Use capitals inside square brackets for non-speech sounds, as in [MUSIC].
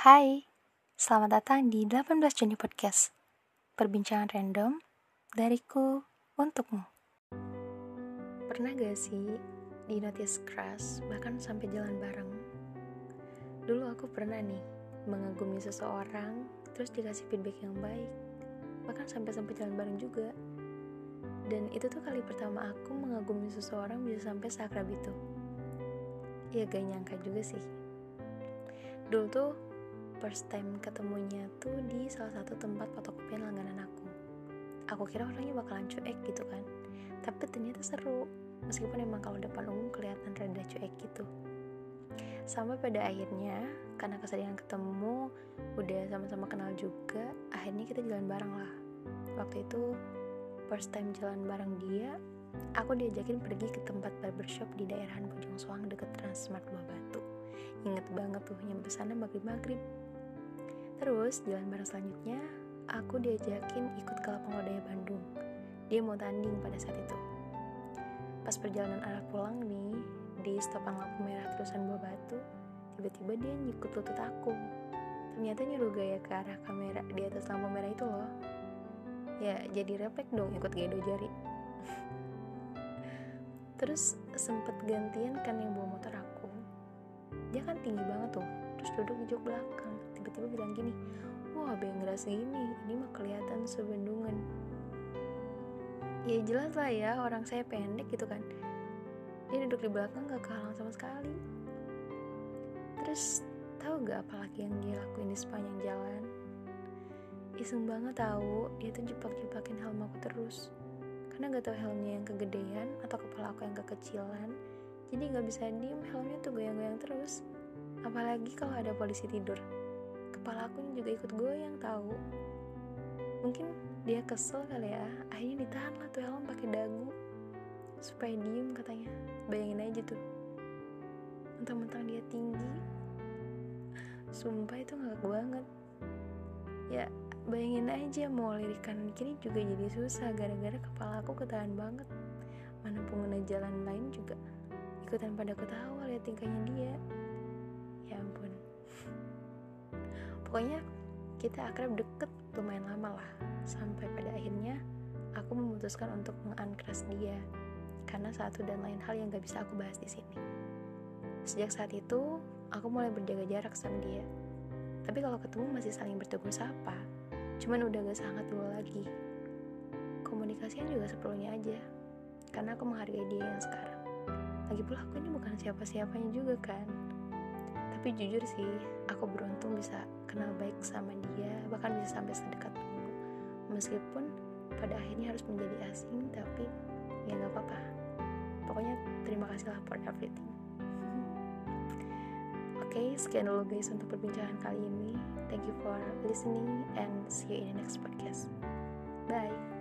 Hai, selamat datang di 18 Juni Podcast. Perbincangan random dariku untukmu. Pernah gak sih di notice crush bahkan sampai jalan bareng? Dulu aku pernah nih mengagumi seseorang terus dikasih feedback yang baik bahkan sampai sampai jalan bareng juga. Dan itu tuh kali pertama aku mengagumi seseorang bisa sampai seakrab itu. Ya gak nyangka juga sih. Dulu tuh first time ketemunya tuh di salah satu tempat fotokopian langganan aku. Aku kira orangnya bakalan cuek gitu kan. Tapi ternyata seru meskipun emang kalau depan umum kelihatan rada cuek gitu. Sampai pada akhirnya karena kesedihan ketemu udah sama-sama kenal juga akhirnya kita jalan bareng lah. Waktu itu first time jalan bareng dia aku diajakin pergi ke tempat barbershop di daerah Bojong Soang deket Transmart Buah Batu inget banget tuh nyampe sana maghrib-maghrib Terus jalan bareng selanjutnya, aku diajakin ikut ke lapang lodaya Bandung. Dia mau tanding pada saat itu. Pas perjalanan arah pulang nih, di stopan lampu merah terusan buah batu, tiba-tiba dia nyikut lutut aku. Ternyata nyuruh gaya ke arah kamera di atas lampu merah itu loh. Ya, jadi refleks dong ikut gaya dua jari. [LAUGHS] Terus sempet gantian kan yang bawa motor aku. Dia kan tinggi banget tuh, terus duduk di jok belakang tiba-tiba bilang gini wah bengras segini ini mah kelihatan sebendungan. Ya jelas lah ya orang saya pendek gitu kan. Dia duduk di belakang gak kehalang sama sekali. Terus tahu gak apa lagi yang dia lakuin di sepanjang jalan? Iseng banget tahu dia tuh jepak-jepakin helm aku terus. Karena gak tahu helmnya yang kegedean atau kepala aku yang kekecilan jadi gak bisa diem helmnya tuh goyang-goyang terus. Apalagi kalau ada polisi tidur kepala aku juga ikut goyang tahu. Mungkin dia kesel kali ya. Akhirnya ditahan lah tuh helm pakai dagu. Supaya diem katanya. Bayangin aja tuh. Mentang-mentang dia tinggi. Sumpah itu ngakak banget. Ya bayangin aja mau lirik kanan kiri juga jadi susah gara-gara kepala aku ketahan banget. Mana pengguna jalan lain juga ikutan pada ketawa lihat tingkahnya dia pokoknya kita akrab deket lumayan lama lah sampai pada akhirnya aku memutuskan untuk menguncrush dia karena satu dan lain hal yang gak bisa aku bahas di sini. Sejak saat itu, aku mulai berjaga jarak sama dia. Tapi kalau ketemu masih saling bertegur sapa, cuman udah gak sangat dulu lagi. Komunikasinya juga seperlunya aja, karena aku menghargai dia yang sekarang. Lagi pula aku ini bukan siapa-siapanya juga kan. Tapi jujur sih, aku beruntung bisa kenal baik sama dia bahkan bisa sampai sedekat dulu meskipun pada akhirnya harus menjadi asing tapi ya nggak apa-apa pokoknya terima kasih lah for everything [LAUGHS] Oke, okay, sekian dulu guys untuk perbincangan kali ini. Thank you for listening and see you in the next podcast. Bye.